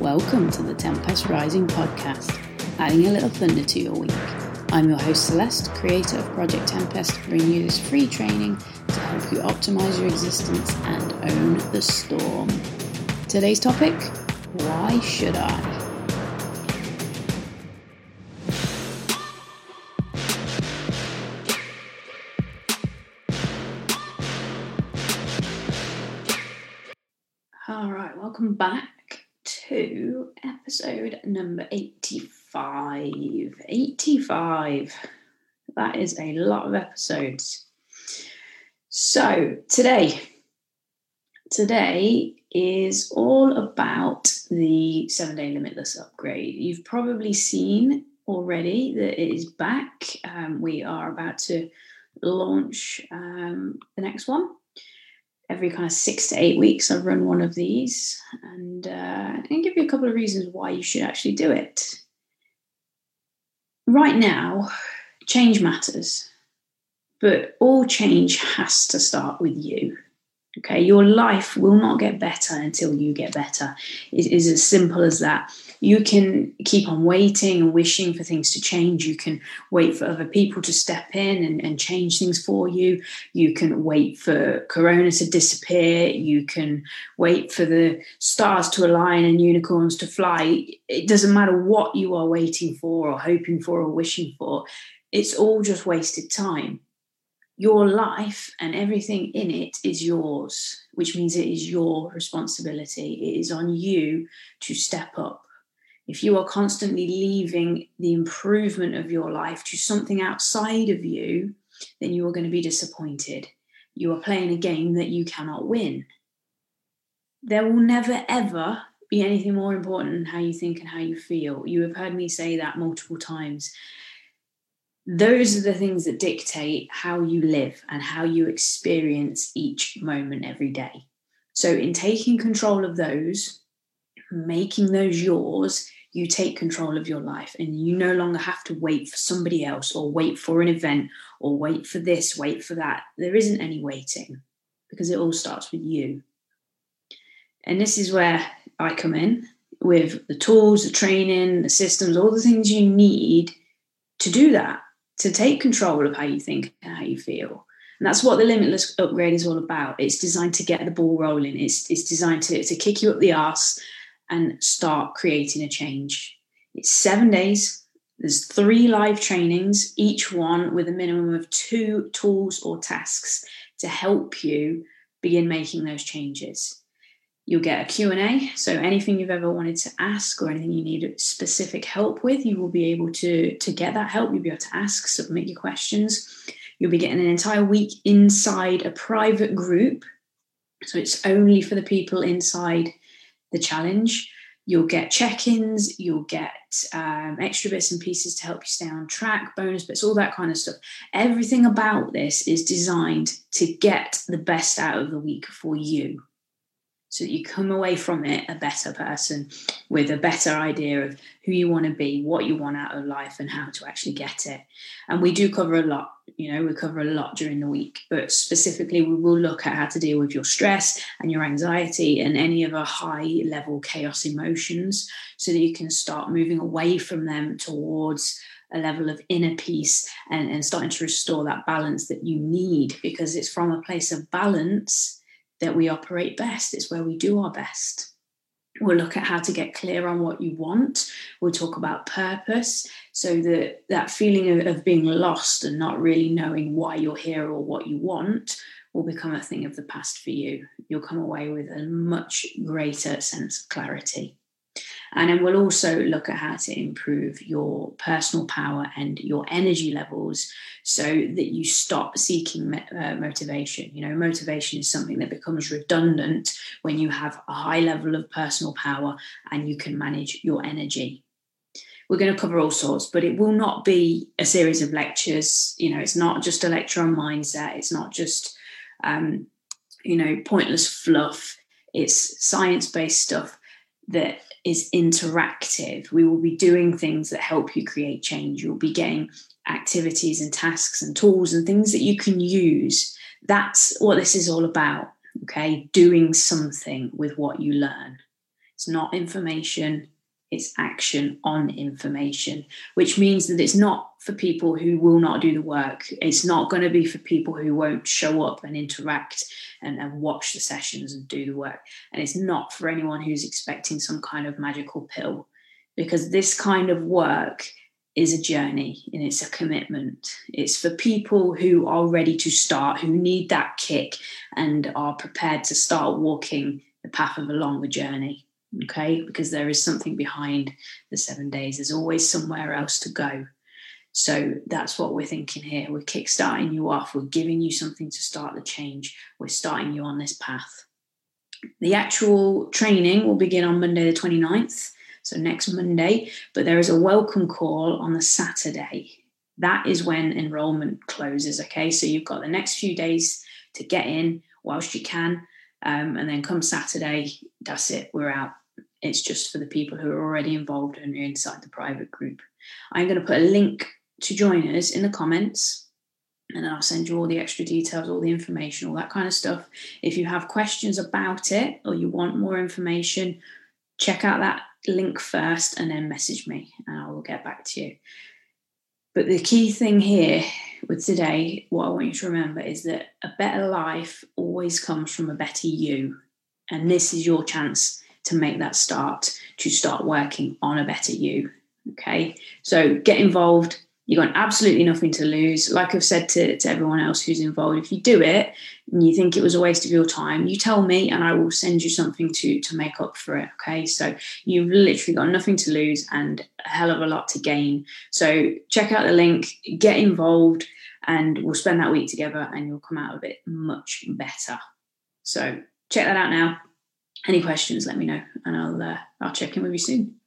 Welcome to the Tempest Rising podcast, adding a little thunder to your week. I'm your host Celeste, creator of Project Tempest, bringing you this free training to help you optimize your existence and own the storm. Today's topic Why should I? All right, welcome back to episode number 85. 85. That is a lot of episodes. So, today, today is all about the seven day limitless upgrade. You've probably seen already that it is back. Um, we are about to launch um, the next one every kind of six to eight weeks, I run one of these and uh, and give you a couple of reasons why you should actually do it. Right now, change matters, but all change has to start with you. Okay, your life will not get better until you get better. It is as simple as that you can keep on waiting and wishing for things to change. You can wait for other people to step in and, and change things for you. You can wait for Corona to disappear. You can wait for the stars to align and unicorns to fly. It doesn't matter what you are waiting for or hoping for or wishing for, it's all just wasted time your life and everything in it is yours, which means it is your responsibility. It is on you to step up if you are constantly leaving the improvement of your life to something outside of you, then you are going to be disappointed. You are playing a game that you cannot win. There will never, ever be anything more important than how you think and how you feel. You have heard me say that multiple times. Those are the things that dictate how you live and how you experience each moment every day. So, in taking control of those, making those yours, you take control of your life and you no longer have to wait for somebody else or wait for an event or wait for this, wait for that. There isn't any waiting because it all starts with you. And this is where I come in with the tools, the training, the systems, all the things you need to do that, to take control of how you think and how you feel. And that's what the limitless upgrade is all about. It's designed to get the ball rolling. It's, it's designed to, to kick you up the arse and start creating a change. It's seven days. There's three live trainings, each one with a minimum of two tools or tasks to help you begin making those changes. You'll get a Q&A, so anything you've ever wanted to ask or anything you need specific help with, you will be able to, to get that help. You'll be able to ask, submit your questions. You'll be getting an entire week inside a private group. So it's only for the people inside the challenge. You'll get check ins, you'll get um, extra bits and pieces to help you stay on track, bonus bits, all that kind of stuff. Everything about this is designed to get the best out of the week for you so that you come away from it a better person with a better idea of who you want to be, what you want out of life, and how to actually get it. And we do cover a lot, you know, we cover a lot during the week, but specifically, we will look at how to deal with your stress and your anxiety and any other high level chaos emotions so that you can start moving away from them towards a level of inner peace and, and starting to restore that balance that you need because it's from a place of balance that we operate best. It's where we do our best. We'll look at how to get clear on what you want. We'll talk about purpose so that that feeling of, of being lost and not really knowing why you're here or what you want will become a thing of the past for you. You'll come away with a much greater sense of clarity. And then we'll also look at how to improve your personal power and your energy levels so that you stop seeking uh, motivation. You know, motivation is something that becomes redundant when you have a high level of personal power and you can manage your energy. We're going to cover all sorts, but it will not be a series of lectures. You know, it's not just a lecture on mindset, it's not just, um, you know, pointless fluff. It's science based stuff that is interactive. We will be doing things that help you create change. You'll be getting activities and tasks and tools and things that you can use. That's what this is all about. Okay, doing something with what you learn. It's not information, it's action on information, which means that it's not for people who will not do the work. It's not going to be for people who won't show up and interact and, and watch the sessions and do the work. And it's not for anyone who's expecting some kind of magical pill, because this kind of work is a journey and it's a commitment. It's for people who are ready to start, who need that kick and are prepared to start walking the path of a longer journey okay? Because there is something behind the seven days. There's always somewhere else to go. So that's what we're thinking here. We're kickstarting you off. We're giving you something to start the change. We're starting you on this path. The actual training will begin on monday the 29th so next monday but there is a welcome call on the saturday. That is when enrollment closes okay? So you've got the next few days to get in whilst you can um, and then come saturday that's it we're out it's just for the people who are already involved and are inside the private group. I'm going to put a link to join us in the comments and then I'll send you all the extra details, all the information, all that kind of stuff. If you have questions about it or you want more information, check out that link first and then message me and I will get back to you. But the key thing here with today, what I want you to remember is that a better life always comes from a better you. And this is your chance to make that start to start working on a better you. Okay, so get involved. You've got absolutely nothing to lose. Like I've said to, to everyone else who's involved, if you do it and you think it was a waste of your time, you tell me and I will send you something to, to make up for it. Okay, so you've literally got nothing to lose and a hell of a lot to gain. So check out the link, get involved, and we'll spend that week together and you'll come out of it much better. So check that out now any questions, let me know and I'll uh, I'll check in with you soon.